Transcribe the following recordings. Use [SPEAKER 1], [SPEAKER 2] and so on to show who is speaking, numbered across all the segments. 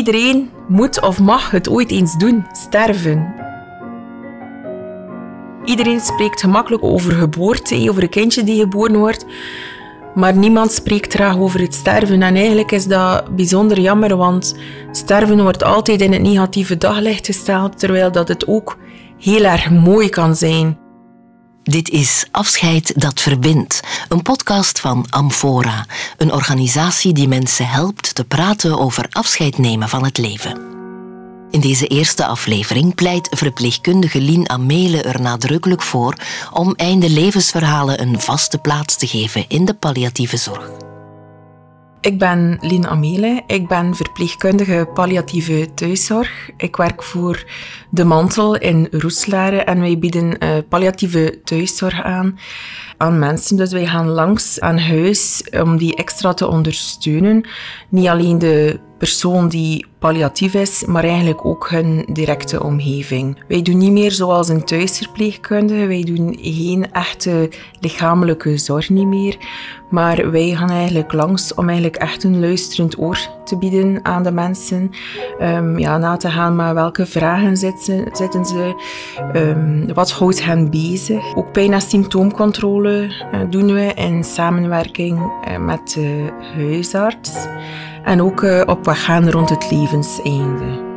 [SPEAKER 1] Iedereen moet of mag het ooit eens doen, sterven. Iedereen spreekt gemakkelijk over geboorte, over een kindje die geboren wordt. Maar niemand spreekt graag over het sterven. En eigenlijk is dat bijzonder jammer, want sterven wordt altijd in het negatieve daglicht gesteld, terwijl dat het ook heel erg mooi kan zijn.
[SPEAKER 2] Dit is Afscheid dat verbindt, een podcast van Amfora, een organisatie die mensen helpt te praten over afscheid nemen van het leven. In deze eerste aflevering pleit verpleegkundige Lien Amele er nadrukkelijk voor om einde levensverhalen een vaste plaats te geven in de palliatieve zorg.
[SPEAKER 1] Ik ben Lien Amele. Ik ben verpleegkundige palliatieve thuiszorg. Ik werk voor De Mantel in Roeselare en wij bieden uh, palliatieve thuiszorg aan aan mensen. Dus wij gaan langs aan huis om die extra te ondersteunen. Niet alleen de persoon die palliatief is, maar eigenlijk ook hun directe omgeving. Wij doen niet meer zoals een thuisverpleegkundige, wij doen geen echte lichamelijke zorg niet meer, maar wij gaan eigenlijk langs om eigenlijk echt een luisterend oor te bieden aan de mensen. Um, ja, na te gaan met welke vragen zitten, zitten ze, um, wat houdt hen bezig. Ook pijn- en symptoomcontrole uh, doen we in samenwerking uh, met de huisarts. En ook uh, op weg gaan rond het levenseinde.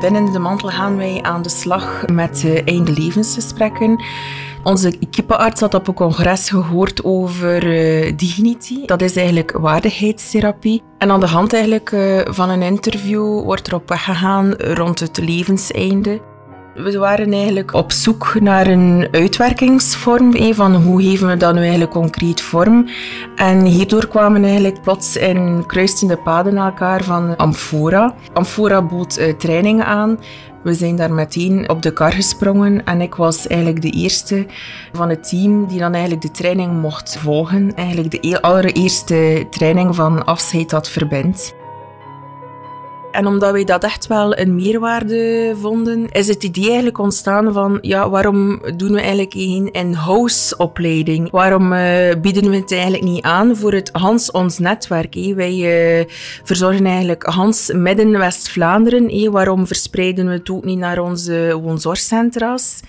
[SPEAKER 1] Binnen de mantel gaan wij aan de slag met de einde levensgesprekken. Onze equipearts had op een congres gehoord over uh, dignity. Dat is eigenlijk waardigheidstherapie. En aan de hand eigenlijk, uh, van een interview wordt er op weg gegaan rond het levenseinde. We waren eigenlijk op zoek naar een uitwerkingsvorm, van hoe geven we dat nu eigenlijk concreet vorm. En hierdoor kwamen eigenlijk plots in kruisende paden naar elkaar van Amphora. Amphora bood uh, trainingen aan. We zijn daar meteen op de kar gesprongen en ik was eigenlijk de eerste van het team die dan eigenlijk de training mocht volgen. Eigenlijk de allereerste training van afscheid dat verbindt. En omdat wij dat echt wel een meerwaarde vonden, is het idee eigenlijk ontstaan van, ja, waarom doen we eigenlijk geen in-house opleiding? Waarom uh, bieden we het eigenlijk niet aan voor het Hans Ons netwerk? Wij uh, verzorgen eigenlijk Hans midden West-Vlaanderen. Waarom verspreiden we het ook niet naar onze woonzorgcentra's?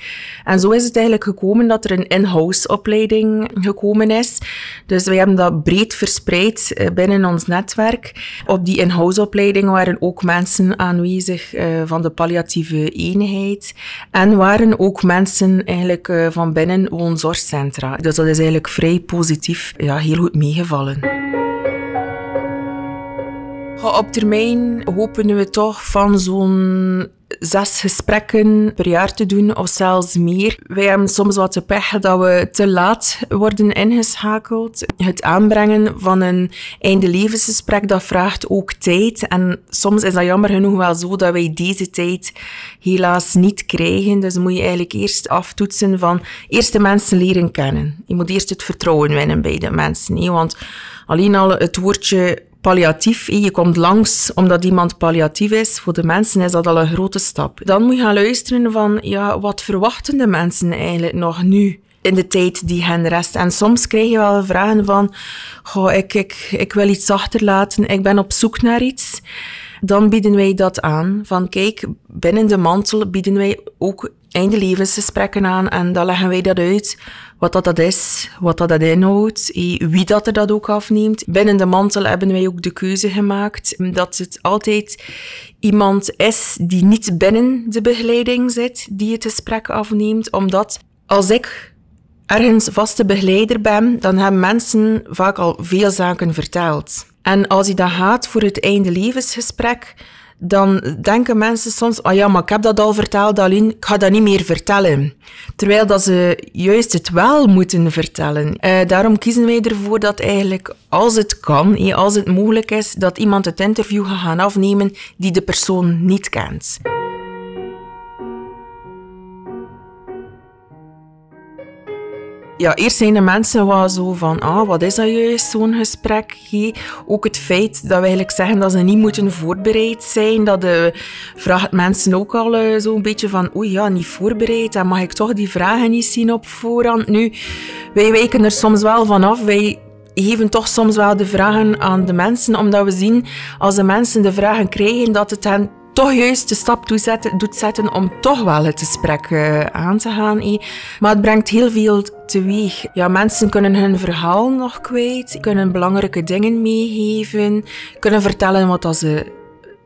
[SPEAKER 1] En zo is het eigenlijk gekomen dat er een in-house opleiding gekomen is. Dus wij hebben dat breed verspreid uh, binnen ons netwerk. Op die in-house opleiding waren ook ook mensen aanwezig uh, van de palliatieve eenheid. En waren ook mensen eigenlijk uh, van binnen woonzorgcentra. Dus dat is eigenlijk vrij positief, ja, heel goed meegevallen. Op termijn hopen we toch van zo'n zes gesprekken per jaar te doen of zelfs meer. Wij hebben soms wat de pech dat we te laat worden ingeschakeld. Het aanbrengen van een einde levensgesprek, dat vraagt ook tijd. En soms is dat jammer genoeg wel zo dat wij deze tijd helaas niet krijgen. Dus moet je eigenlijk eerst aftoetsen van eerst de mensen leren kennen. Je moet eerst het vertrouwen winnen bij de mensen. Want alleen al het woordje palliatief. Je komt langs omdat iemand palliatief is. Voor de mensen is dat al een grote stap. Dan moet je gaan luisteren van, ja, wat verwachten de mensen eigenlijk nog nu? in de tijd die hen rest. En soms krijg je wel vragen van, goh, ik, ik, ik wil iets achterlaten, ik ben op zoek naar iets. Dan bieden wij dat aan. Van kijk, binnen de mantel bieden wij ook einde levensgesprekken aan en dan leggen wij dat uit wat dat, dat is, wat dat, dat inhoudt, wie dat er dat ook afneemt. Binnen de mantel hebben wij ook de keuze gemaakt dat het altijd iemand is die niet binnen de begeleiding zit, die het gesprek afneemt, omdat als ik ergens vaste begeleider ben, dan hebben mensen vaak al veel zaken verteld. En als je dan gaat voor het einde levensgesprek, dan denken mensen soms, oh ja, maar ik heb dat al verteld, alleen ik ga dat niet meer vertellen. Terwijl dat ze juist het wel moeten vertellen. Uh, daarom kiezen wij ervoor dat eigenlijk, als het kan, als het mogelijk is, dat iemand het interview gaat afnemen die de persoon niet kent. Ja, eerst zijn de mensen wel zo van, ah, wat is dat juist, zo'n gesprek? Ook het feit dat we eigenlijk zeggen dat ze niet moeten voorbereid zijn, dat de, vraagt mensen ook al uh, zo'n beetje van, oei ja, niet voorbereid, dan mag ik toch die vragen niet zien op voorhand. Nu, wij wijken er soms wel van af, wij geven toch soms wel de vragen aan de mensen, omdat we zien, als de mensen de vragen krijgen, dat het hen toch juist de stap doet zetten om toch wel het gesprek uh, aan te gaan. Maar het brengt heel veel teweeg. Ja, mensen kunnen hun verhaal nog kwijt, kunnen belangrijke dingen meegeven, kunnen vertellen wat ze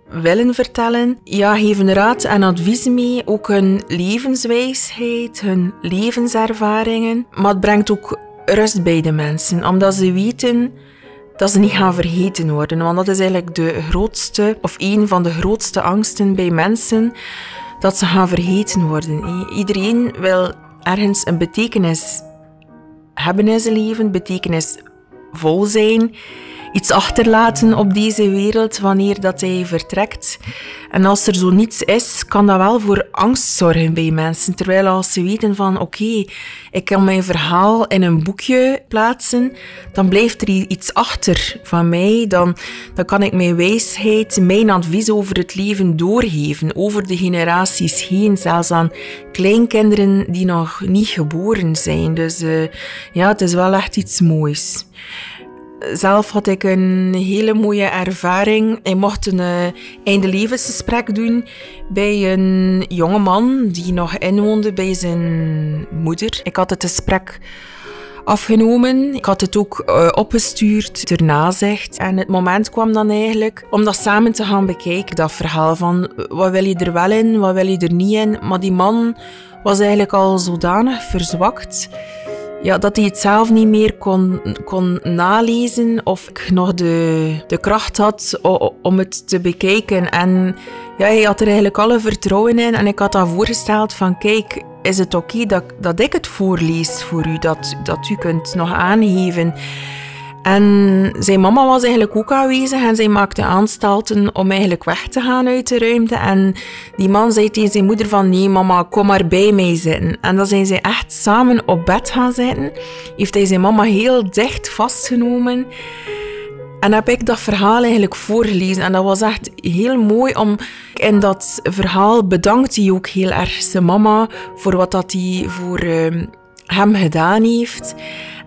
[SPEAKER 1] willen vertellen. Ja, geven raad en advies mee, ook hun levenswijsheid, hun levenservaringen. Maar het brengt ook rust bij de mensen, omdat ze weten dat ze niet gaan vergeten worden. Want dat is eigenlijk de grootste, of een van de grootste angsten bij mensen, dat ze gaan vergeten worden. Iedereen wil ergens een betekenis hebben in zijn leven, betekenisvol zijn iets achterlaten op deze wereld wanneer dat hij vertrekt. En als er zo niets is, kan dat wel voor angst zorgen bij mensen. Terwijl als ze weten van oké, ik kan mijn verhaal in een boekje plaatsen, dan blijft er iets achter van mij. Dan, dan kan ik mijn wijsheid, mijn advies over het leven doorgeven, over de generaties heen, zelfs aan kleinkinderen die nog niet geboren zijn. Dus uh, ja, het is wel echt iets moois. Zelf had ik een hele mooie ervaring. Ik mocht een uh, einde levensgesprek doen bij een jonge man die nog inwoonde bij zijn moeder. Ik had het gesprek afgenomen. Ik had het ook uh, opgestuurd ter nazicht. En het moment kwam dan eigenlijk om dat samen te gaan bekijken, dat verhaal van wat wil je er wel in, wat wil je er niet in. Maar die man was eigenlijk al zodanig verzwakt ja, dat hij het zelf niet meer kon, kon nalezen of ik nog de, de kracht had om het te bekijken. En ja, hij had er eigenlijk alle vertrouwen in en ik had dan voorgesteld van kijk, is het oké dat, dat ik het voorlees voor u, dat, dat u kunt nog aangeven. En zijn mama was eigenlijk ook aanwezig en zij maakte aanstalten om eigenlijk weg te gaan uit de ruimte. En die man zei tegen zijn moeder van nee mama, kom maar bij mij zitten. En dan zijn zij echt samen op bed gaan zitten. Heeft hij zijn mama heel dicht vastgenomen. En heb ik dat verhaal eigenlijk voorgelezen. En dat was echt heel mooi om... In dat verhaal bedankt hij ook heel erg zijn mama voor wat dat hij voor uh, hem gedaan heeft.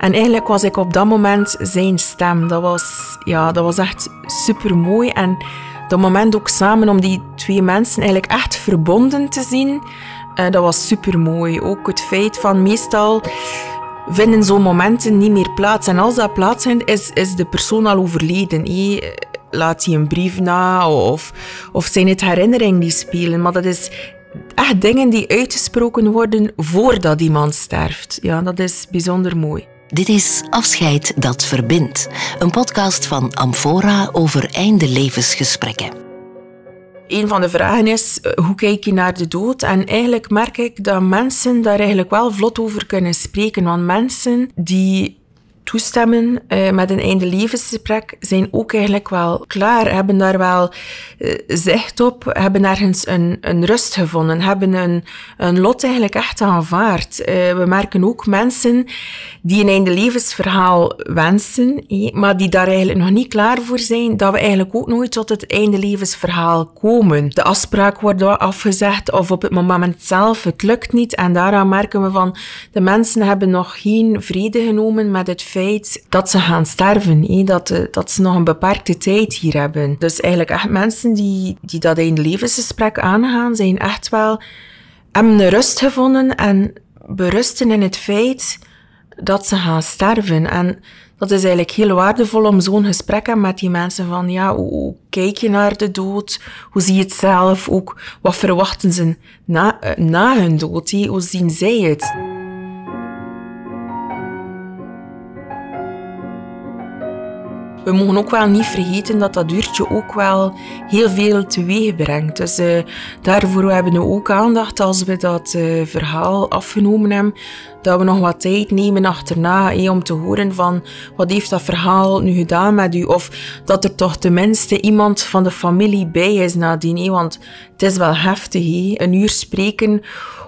[SPEAKER 1] En eigenlijk was ik op dat moment zijn stem. Dat was, ja, dat was echt super mooi. En dat moment ook samen om die twee mensen eigenlijk echt verbonden te zien, uh, dat was super mooi. Ook het feit van meestal vinden zo'n momenten niet meer plaats. En als dat plaatsvindt, is, is de persoon al overleden. Laat hij een brief na of, of zijn het herinneringen die spelen. Maar dat is echt dingen die uitgesproken worden voordat iemand sterft. Ja, dat is bijzonder mooi.
[SPEAKER 2] Dit is Afscheid dat verbindt, een podcast van Amphora over einde levensgesprekken.
[SPEAKER 1] Een van de vragen is, eh, hoe kijk je naar de dood? En eigenlijk merk ik dat mensen daar eigenlijk wel vlot over kunnen spreken. Want mensen die toestemmen uh, met een einde levensgesprek zijn ook eigenlijk wel klaar, hebben daar wel uh, zicht op, hebben ergens een, een rust gevonden, hebben een, een lot eigenlijk echt aanvaard. Uh, we merken ook mensen die een einde levensverhaal wensen, maar die daar eigenlijk nog niet klaar voor zijn, dat we eigenlijk ook nooit tot het einde levensverhaal komen. De afspraak wordt afgezegd of op het moment zelf, het lukt niet en daaraan merken we van de mensen hebben nog geen vrede genomen met het feit dat ze gaan sterven, dat, eh, dat ze nog een beperkte tijd hier hebben. Dus eigenlijk echt mensen die, die dat in levensgesprek aangaan, zijn echt wel, hebben rust gevonden en berusten in het feit dat ze gaan sterven. En dat is eigenlijk heel waardevol om zo'n gesprek met die mensen van, ja, hoe, kijk je naar de dood? Hoe zie je het zelf? Ook, wat verwachten ze na, eh, na hun dood? Hoe zien zij het? We mogen ook wel niet vergeten dat dat uurtje ook wel heel veel teweeg brengt. Dus uh, daarvoor hebben we ook aandacht als we dat uh, verhaal afgenomen hebben, dat we nog wat tijd nemen achterna om te horen van wat heeft dat verhaal nu gedaan met u of dat er toch tenminste iemand van de familie bij is nadien. Want het is wel heftig, een uur spreken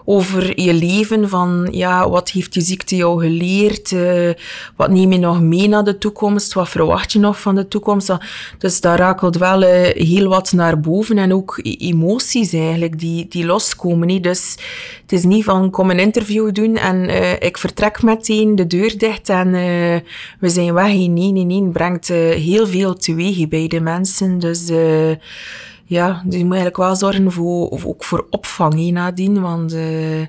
[SPEAKER 1] over je leven. Van ja, wat heeft je ziekte jou geleerd? Uh, wat neem je nog mee naar de toekomst? Wat verwacht je nog van de toekomst? Dus daar rakelt wel uh, heel wat naar boven. En ook e-, emoties eigenlijk die, die loskomen. Niet? Dus het is niet van kom een interview doen en uh, ik vertrek meteen de deur dicht en we zijn weg. Nee, nee, nee. Brengt heel veel teweeg bij de mensen. Dus ja, dus je moet eigenlijk wel zorgen voor, ook voor opvang nadien. Want uh,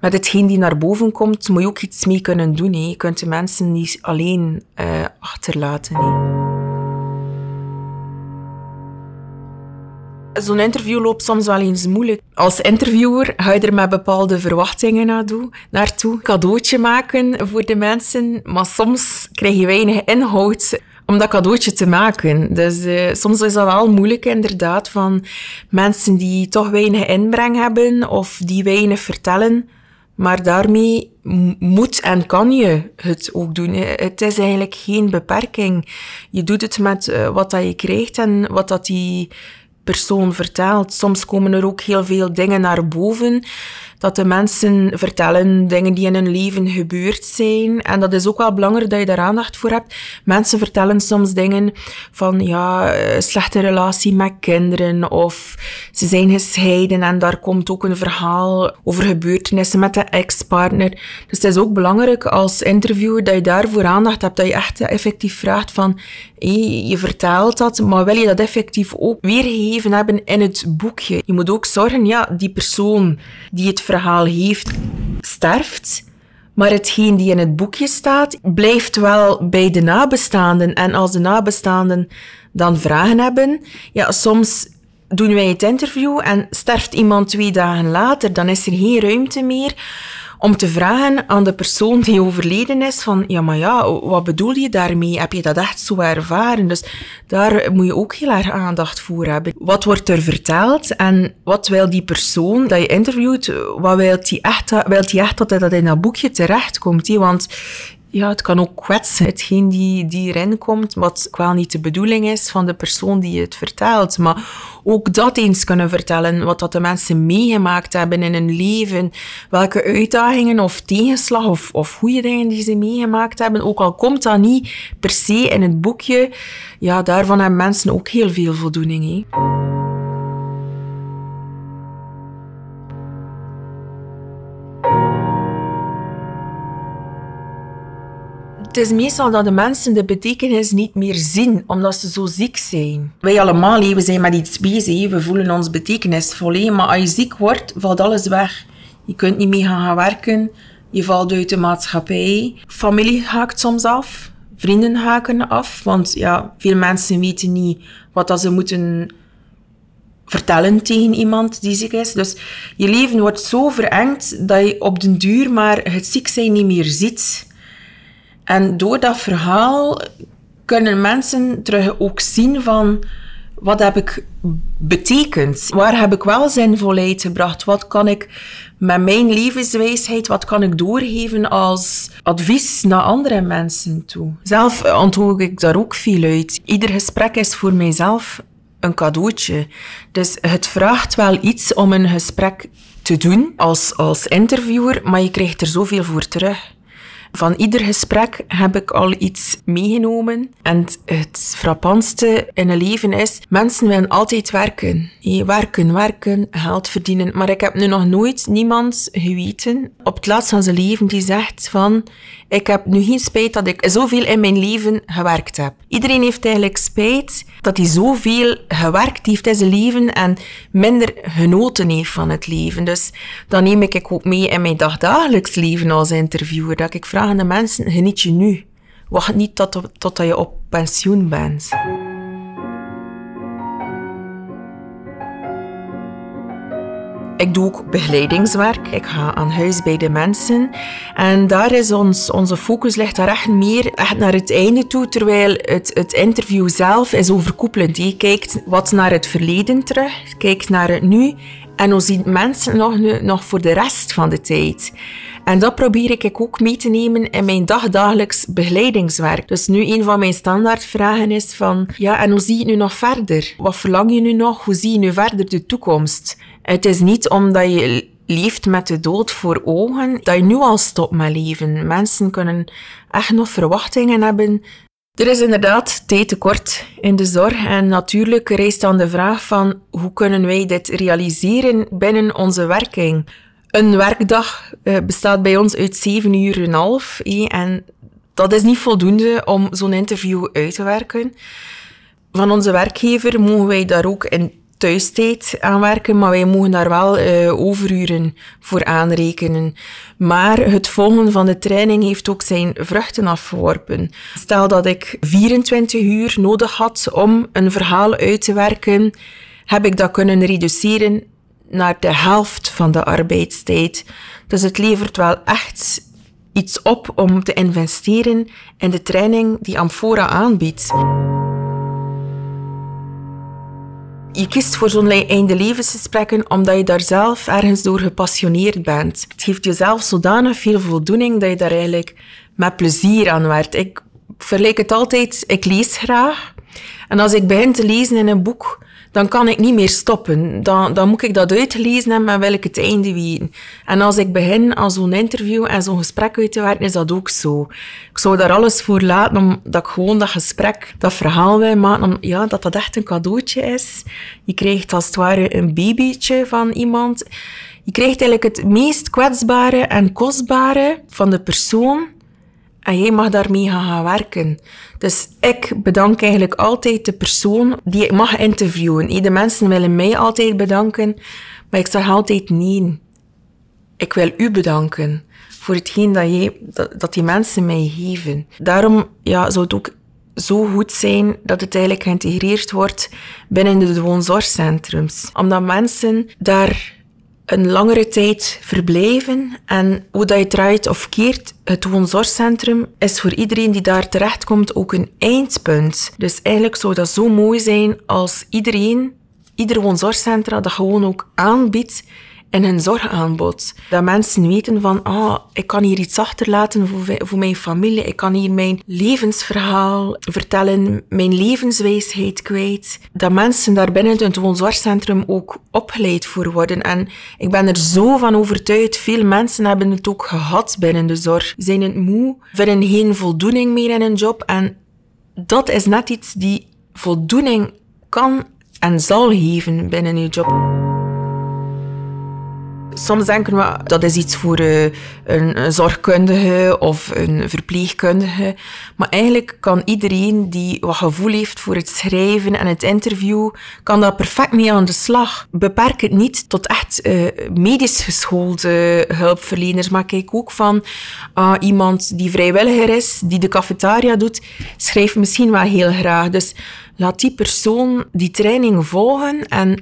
[SPEAKER 1] met hetgeen die naar boven komt, moet je ook iets mee kunnen doen. Je kunt de mensen niet alleen achterlaten. Zo'n interview loopt soms wel eens moeilijk. Als interviewer ga je er met bepaalde verwachtingen naartoe. Cadeautje maken voor de mensen, maar soms krijg je weinig inhoud om dat cadeautje te maken. Dus uh, soms is dat wel moeilijk inderdaad van mensen die toch weinig inbreng hebben of die weinig vertellen. Maar daarmee moet en kan je het ook doen. Het is eigenlijk geen beperking. Je doet het met uh, wat dat je krijgt en wat dat die persoon vertelt. Soms komen er ook heel veel dingen naar boven dat de mensen vertellen dingen die in hun leven gebeurd zijn. En dat is ook wel belangrijk dat je daar aandacht voor hebt. Mensen vertellen soms dingen van, ja, eh, slechte relatie met kinderen of ze zijn gescheiden en daar komt ook een verhaal over gebeurtenissen met de ex-partner. Dus het is ook belangrijk als interviewer dat je daarvoor aandacht hebt, dat je echt effectief vraagt van, hey, je vertelt dat, maar wil je dat effectief ook weergegeven hebben in het boekje? Je moet ook zorgen, ja, die persoon die het verhaal heeft, sterft. Maar hetgeen die in het boekje staat, blijft wel bij de nabestaanden. En als de nabestaanden dan vragen hebben, ja, soms doen wij het interview en sterft iemand twee dagen later, dan is er geen ruimte meer om te vragen aan de persoon die overleden is van, ja, maar ja, wat bedoel je daarmee? Heb je dat echt zo ervaren? Dus daar moet je ook heel erg aandacht voor hebben. Wat wordt er verteld en wat wil die persoon dat je interviewt, wat wil die echt, wil die echt dat dat in dat boekje terechtkomt? Want ja, het kan ook kwetsen, hetgeen die, die erin komt, wat wel niet de bedoeling is van de persoon die het vertelt. Maar ook dat eens kunnen vertellen, wat dat de mensen meegemaakt hebben in hun leven, welke uitdagingen of tegenslag of, of goede dingen die ze meegemaakt hebben, ook al komt dat niet per se in het boekje, ja, daarvan hebben mensen ook heel veel voldoening. Het is meestal dat de mensen de betekenis niet meer zien, omdat ze zo ziek zijn. Wij allemaal, we zijn met iets bezig, we voelen ons betekenisvol. Maar als je ziek wordt, valt alles weg. Je kunt niet meer gaan werken, je valt uit de maatschappij. Familie haakt soms af, vrienden haken af, want ja, veel mensen weten niet wat ze moeten vertellen tegen iemand die ziek is. Dus je leven wordt zo verengd dat je op den duur maar het ziek zijn niet meer ziet. En door dat verhaal kunnen mensen terug ook zien van wat heb ik betekend? Waar heb ik wel zinvolheid gebracht? Wat kan ik met mijn levenswijsheid, wat kan ik doorgeven als advies naar andere mensen toe? Zelf onthoog ik daar ook veel uit. Ieder gesprek is voor mijzelf een cadeautje. Dus het vraagt wel iets om een gesprek te doen als, als interviewer, maar je krijgt er zoveel voor terug. Van ieder gesprek heb ik al iets meegenomen. En het frappantste in een leven is, mensen willen altijd werken. werken, werken, geld verdienen. Maar ik heb nu nog nooit niemand geweten op het laatst van zijn leven die zegt van, ik heb nu geen spijt dat ik zoveel in mijn leven gewerkt heb. Iedereen heeft eigenlijk spijt dat hij zoveel gewerkt heeft in zijn leven en minder genoten heeft van het leven. Dus dan neem ik ook mee in mijn dagdagelijks leven als interviewer. Dat ik vraag aan de mensen, geniet je nu. Wacht niet tot, totdat je op pensioen bent. Ik doe ook begeleidingswerk. Ik ga aan huis bij de mensen. En daar is ons, onze focus ligt daar echt meer echt naar het einde toe, terwijl het, het interview zelf is overkoepelend. Je kijkt wat naar het verleden terug, kijkt naar het nu en hoe zien mensen nog, nu, nog voor de rest van de tijd. En dat probeer ik ook mee te nemen in mijn dagdagelijks begeleidingswerk. Dus nu een van mijn standaardvragen is van, ja, en hoe zie je nu nog verder? Wat verlang je nu nog? Hoe zie je nu verder de toekomst? Het is niet omdat je leeft met de dood voor ogen, dat je nu al stopt met leven. Mensen kunnen echt nog verwachtingen hebben. Er is inderdaad tijd tekort in de zorg en natuurlijk rijst dan de vraag van hoe kunnen wij dit realiseren binnen onze werking. Een werkdag eh, bestaat bij ons uit zeven uur en half en dat is niet voldoende om zo'n interview uit te werken. Van onze werkgever mogen wij daar ook in thuistijd aan werken, maar wij mogen daar wel uh, overuren voor aanrekenen. Maar het volgen van de training heeft ook zijn vruchten afgeworpen. Stel dat ik 24 uur nodig had om een verhaal uit te werken, heb ik dat kunnen reduceren naar de helft van de arbeidstijd. Dus het levert wel echt iets op om te investeren in de training die Amphora aanbiedt. Je kiest voor zo'n einde levensgesprekken omdat je daar zelf ergens door gepassioneerd bent. Het geeft jezelf zodanig veel voldoening dat je daar eigenlijk met plezier aan werkt. Ik vergelijk het altijd, ik lees graag. En als ik begin te lezen in een boek, dan kan ik niet meer stoppen. Dan, dan moet ik dat uitlezen en wil ik het einde weten. En als ik begin aan zo'n interview en zo'n gesprek uit te werken, is dat ook zo. Ik zou daar alles voor laten, omdat ik gewoon dat gesprek, dat verhaal wil maken, om, ja, dat dat echt een cadeautje is. Je krijgt als het ware een babytje van iemand. Je krijgt eigenlijk het meest kwetsbare en kostbare van de persoon en jij mag daarmee gaan, werken. Dus ik bedank eigenlijk altijd de persoon die ik mag interviewen. De mensen willen mij altijd bedanken, maar ik zeg altijd nee. Ik wil u bedanken voor hetgeen dat, jij, dat, die mensen mij geven. Daarom ja, zou het ook zo goed zijn dat het eigenlijk geïntegreerd wordt binnen de woonzorgcentrums. Omdat mensen daar een langere tijd verblijven. En hoe dat je draait of keert, het woonzorgcentrum is voor iedereen die daar terechtkomt ook een eindpunt. Dus eigenlijk zou dat zo mooi zijn als iedereen, ieder woonzorgcentra dat gewoon ook aanbiedt in hun zorgaanbod. Dat mensen weten van, ah, ik kan hier iets achterlaten voor, voor mijn familie. Ik kan hier mijn levensverhaal vertellen, mijn levenswijsheid kwijt. Dat mensen daar binnen het woonzorgcentrum ook opgeleid voor worden. En ik ben er zo van overtuigd, veel mensen hebben het ook gehad binnen de zorg. Zijn het moe, vinden geen voldoening meer in hun job. En dat is net iets die voldoening kan en zal geven binnen je job. Soms denken we dat is iets voor uh, een zorgkundige of een verpleegkundige. Maar eigenlijk kan iedereen die wat gevoel heeft voor het schrijven en het interview, kan dat perfect mee aan de slag. Beperk het niet tot echt uh, medisch geschoolde hulpverleners, maar kijk ook van uh, iemand die vrijwilliger is, die de cafetaria doet, schrijft misschien wel heel graag. Dus laat die persoon die training volgen en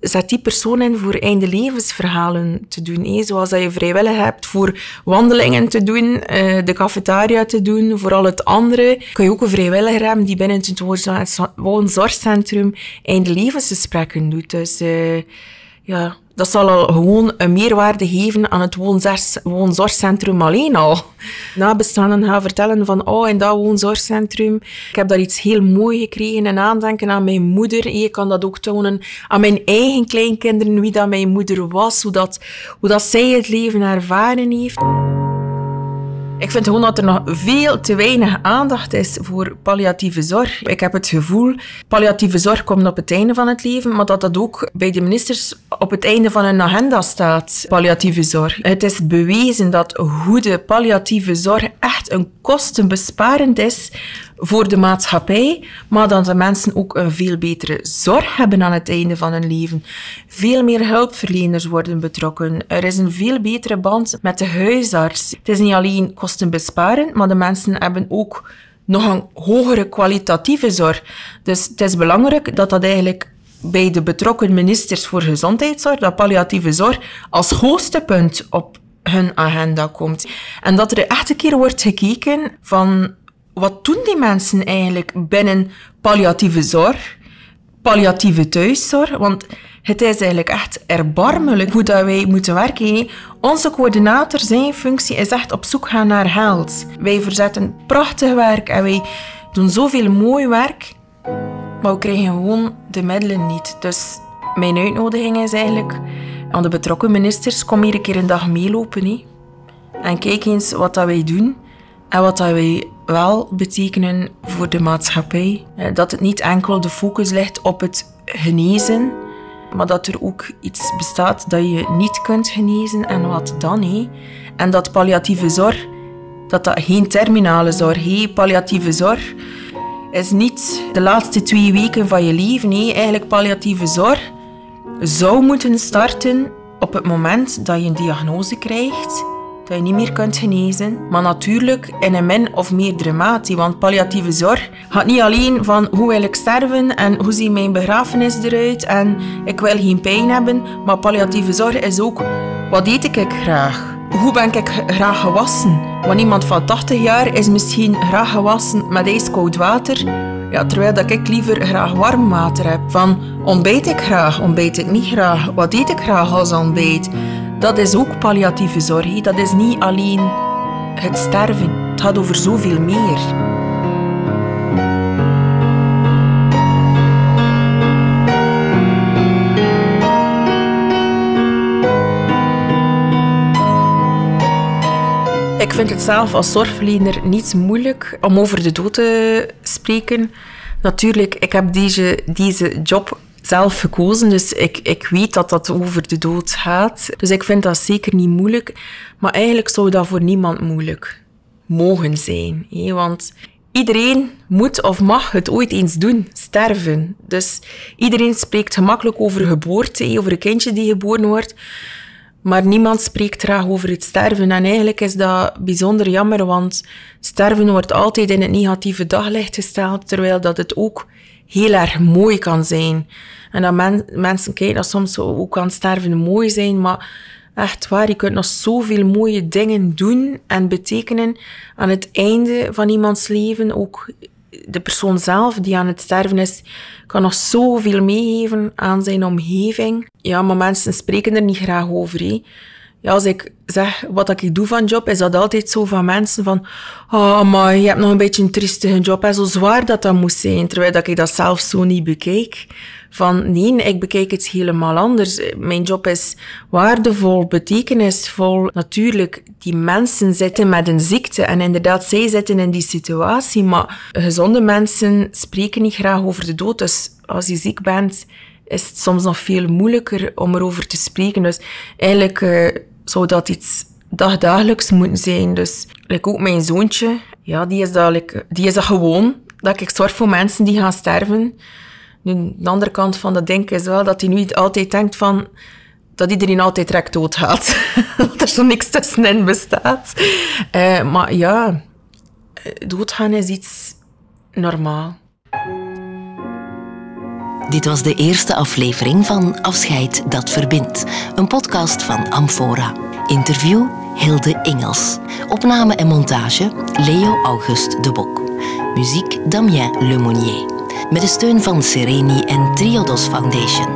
[SPEAKER 1] zet die persoon in voor einde levensverhalen te doen. Hé. Zoals dat je vrijwillig hebt voor wandelingen te doen, uh, de cafetaria te doen, voor al het andere. Kan je ook een vrijwilliger hebben die binnen het woonzorgcentrum einde levensgesprekken doet. Dus uh, ja, dat zal al gewoon een meerwaarde geven aan het woonzorgcentrum alleen al. Nabestaanden gaan vertellen van, oh, in dat woonzorgcentrum, ik heb daar iets heel mooi gekregen en aandenken aan mijn moeder. Je kan dat ook tonen aan mijn eigen kleinkinderen, wie dat mijn moeder was, hoe dat, hoe dat zij het leven ervaren heeft. Ik vind gewoon dat er nog veel te weinig aandacht is voor palliatieve zorg. Ik heb het gevoel, palliatieve zorg komt op het einde van het leven, maar dat dat ook bij de ministers op het einde van hun agenda staat, palliatieve zorg. Het is bewezen dat goede palliatieve zorg echt een kostenbesparend is voor de maatschappij, maar dat de mensen ook een veel betere zorg hebben aan het einde van hun leven. Veel meer hulpverleners worden betrokken. Er is een veel betere band met de huisarts. Het is niet alleen kostenbesparend, maar de mensen hebben ook nog een hogere kwalitatieve zorg. Dus het is belangrijk dat dat eigenlijk bij de betrokken ministers voor gezondheidszorg dat palliatieve zorg als hoogste punt op hun agenda komt. En dat er echt een keer wordt gekeken van wat doen die mensen eigenlijk binnen palliatieve zorg, palliatieve thuiszorg, want het is eigenlijk echt erbarmelijk hoe dat wij moeten werken. Onze coördinator, zijn functie is echt op zoek gaan naar geld. Wij verzetten prachtig werk en wij doen zoveel mooi werk, maar we krijgen gewoon de middelen niet. Dus mijn uitnodiging is eigenlijk aan de betrokken ministers, kom hier een keer een dag meelopen. He. En kijk eens wat dat wij doen en wat dat wij wel betekenen voor de maatschappij. Eh, dat het niet enkel de focus ligt op het genezen, maar dat er ook iets bestaat dat je niet kunt genezen en wat dan. Hé. En dat palliatieve zorg, dat dat geen terminale zorg is. Palliatieve zorg is niet de laatste twee weken van je leven. Nee, eigenlijk palliatieve zorg zou moeten starten op het moment dat je een diagnose krijgt dat je niet meer kunt genezen. Maar natuurlijk in een min of meerdere mate. Want palliatieve zorg gaat niet alleen van hoe wil ik sterven en hoe ziet mijn begrafenis eruit en ik wil geen pijn hebben. Maar palliatieve zorg is ook wat eet ik graag? Hoe ben ik graag gewassen? Want iemand van 80 jaar is misschien graag gewassen met ijskoud water. Ja, terwijl dat ik liever graag warm water heb. Van ontbijt ik graag, ontbijt ik niet graag? Wat eet ik graag als ontbijt? Dat is ook palliatieve zorg. Dat is niet alleen het sterven. Het gaat over zoveel meer. Ik vind het zelf als zorgverlener niet moeilijk om over de dood te spreken. Natuurlijk, ik heb deze, deze job zelf gekozen, dus ik, ik weet dat dat over de dood gaat. Dus ik vind dat zeker niet moeilijk. Maar eigenlijk zou dat voor niemand moeilijk mogen zijn. Hè? Want iedereen moet of mag het ooit eens doen, sterven. Dus iedereen spreekt gemakkelijk over geboorte, over een kindje die geboren wordt. Maar niemand spreekt graag over het sterven. En eigenlijk is dat bijzonder jammer, want sterven wordt altijd in het negatieve daglicht gesteld, terwijl dat het ook heel erg mooi kan zijn. En dat men, mensen kijken dat soms ook aan sterven mooi zijn, maar echt waar, je kunt nog zoveel mooie dingen doen en betekenen aan het einde van iemands leven. Ook de persoon zelf die aan het sterven is, kan nog zoveel meegeven aan zijn omgeving. Ja, maar mensen spreken er niet graag over. Hé. Ja, als ik zeg wat ik doe van job, is dat altijd zo van mensen van oh, maar je hebt nog een beetje een triestige job en zo zwaar dat dat moet zijn, terwijl dat ik dat zelf zo niet bekijk. Van nee, ik bekijk het helemaal anders. Mijn job is waardevol, betekenisvol. Natuurlijk, die mensen zitten met een ziekte en inderdaad, zij zitten in die situatie, maar gezonde mensen spreken niet graag over de dood. Dus als je ziek bent, is het soms nog veel moeilijker om erover te spreken. Dus eigenlijk uh, zou dat iets dagdagelijks moeten zijn. Dus ook mijn zoontje, ja, die is dat, die is gewoon. Dat ik zorg voor mensen die gaan sterven. Nu, de andere kant van dat denken is wel dat hij nu altijd denkt van dat iedereen altijd direct doodgaat. dat er zo niks tussenin bestaat. Uh, maar ja, doodgaan is iets normaal.
[SPEAKER 2] Dit was de eerste aflevering van Afscheid dat verbindt, een podcast van Amphora. Interview Hilde Ingels. Opname en montage Leo August de Bok. Muziek Damien Lemonnier. Met de steun van Sereni en Triodos Foundation.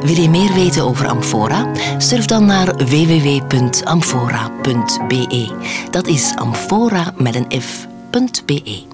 [SPEAKER 2] Wil je meer weten over Amphora? Surf dan naar www.amphora.be. Dat is amphora met een f.be.